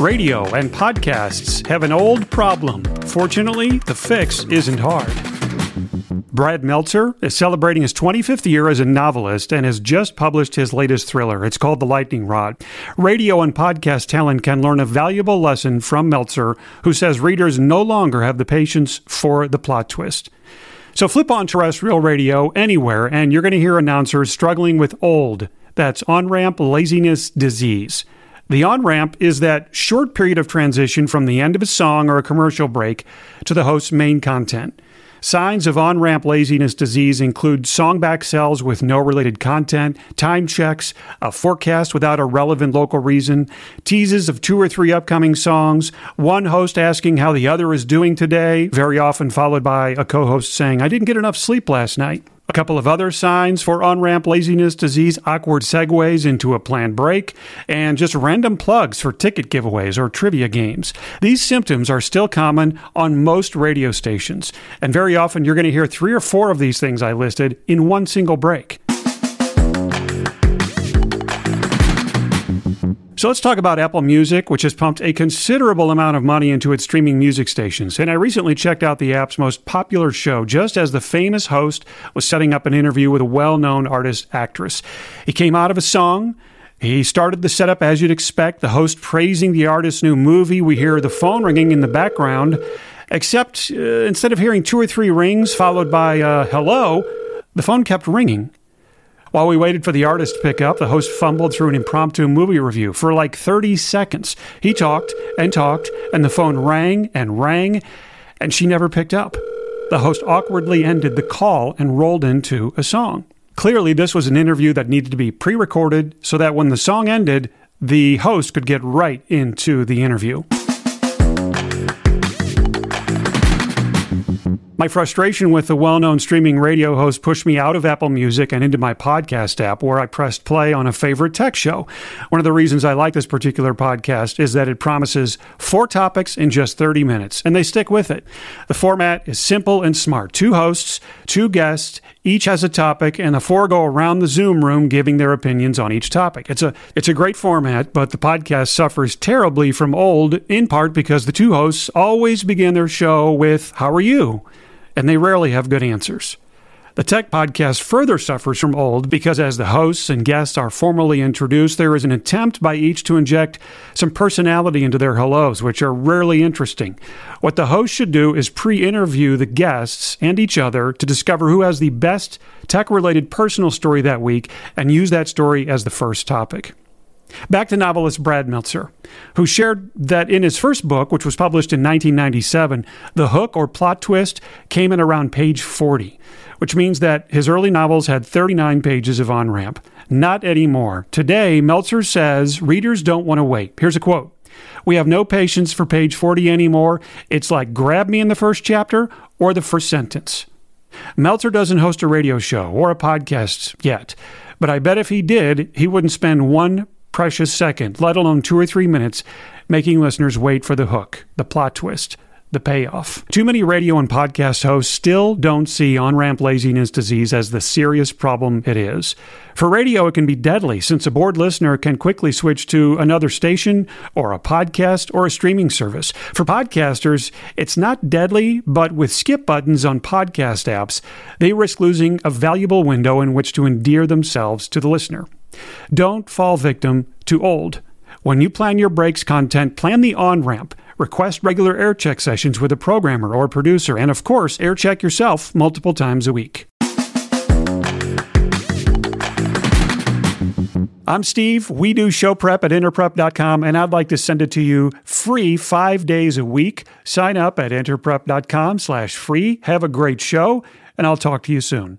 Radio and podcasts have an old problem. Fortunately, the fix isn't hard. Brad Meltzer is celebrating his 25th year as a novelist and has just published his latest thriller. It's called The Lightning Rod. Radio and podcast talent can learn a valuable lesson from Meltzer, who says readers no longer have the patience for the plot twist. So flip on terrestrial radio anywhere, and you're going to hear announcers struggling with old. That's on ramp laziness disease. The on ramp is that short period of transition from the end of a song or a commercial break to the host's main content. Signs of on ramp laziness disease include song backsells with no related content, time checks, a forecast without a relevant local reason, teases of two or three upcoming songs, one host asking how the other is doing today, very often followed by a co host saying, I didn't get enough sleep last night. A couple of other signs for on ramp laziness disease awkward segues into a planned break, and just random plugs for ticket giveaways or trivia games. These symptoms are still common on most radio stations, and very often you're going to hear three or four of these things I listed in one single break. So let's talk about Apple Music, which has pumped a considerable amount of money into its streaming music stations. And I recently checked out the app's most popular show just as the famous host was setting up an interview with a well known artist actress. He came out of a song. He started the setup as you'd expect, the host praising the artist's new movie. We hear the phone ringing in the background, except uh, instead of hearing two or three rings followed by uh, hello, the phone kept ringing. While we waited for the artist to pick up, the host fumbled through an impromptu movie review for like 30 seconds. He talked and talked, and the phone rang and rang, and she never picked up. The host awkwardly ended the call and rolled into a song. Clearly, this was an interview that needed to be pre recorded so that when the song ended, the host could get right into the interview. My frustration with the well known streaming radio host pushed me out of Apple Music and into my podcast app, where I pressed play on a favorite tech show. One of the reasons I like this particular podcast is that it promises four topics in just 30 minutes, and they stick with it. The format is simple and smart two hosts, two guests, each has a topic, and the four go around the Zoom room giving their opinions on each topic. It's a, it's a great format, but the podcast suffers terribly from old, in part because the two hosts always begin their show with, How are you? And they rarely have good answers. The Tech Podcast further suffers from old because, as the hosts and guests are formally introduced, there is an attempt by each to inject some personality into their hellos, which are rarely interesting. What the host should do is pre interview the guests and each other to discover who has the best tech related personal story that week and use that story as the first topic. Back to novelist Brad Meltzer, who shared that in his first book, which was published in 1997, the hook or plot twist came in around page 40, which means that his early novels had 39 pages of on ramp. Not anymore. Today, Meltzer says readers don't want to wait. Here's a quote We have no patience for page 40 anymore. It's like grab me in the first chapter or the first sentence. Meltzer doesn't host a radio show or a podcast yet, but I bet if he did, he wouldn't spend one precious second, let alone two or three minutes, making listeners wait for the hook, the plot twist, the payoff. Too many radio and podcast hosts still don't see on ramp laziness disease as the serious problem it is. For radio, it can be deadly since a bored listener can quickly switch to another station or a podcast or a streaming service. For podcasters, it's not deadly, but with skip buttons on podcast apps, they risk losing a valuable window in which to endear themselves to the listener. Don't fall victim to old. When you plan your breaks content, plan the on ramp. Request regular air check sessions with a programmer or producer, and of course, air check yourself multiple times a week. I'm Steve. We do show prep at interprep.com, and I'd like to send it to you free five days a week. Sign up at interprep.com slash free. Have a great show, and I'll talk to you soon.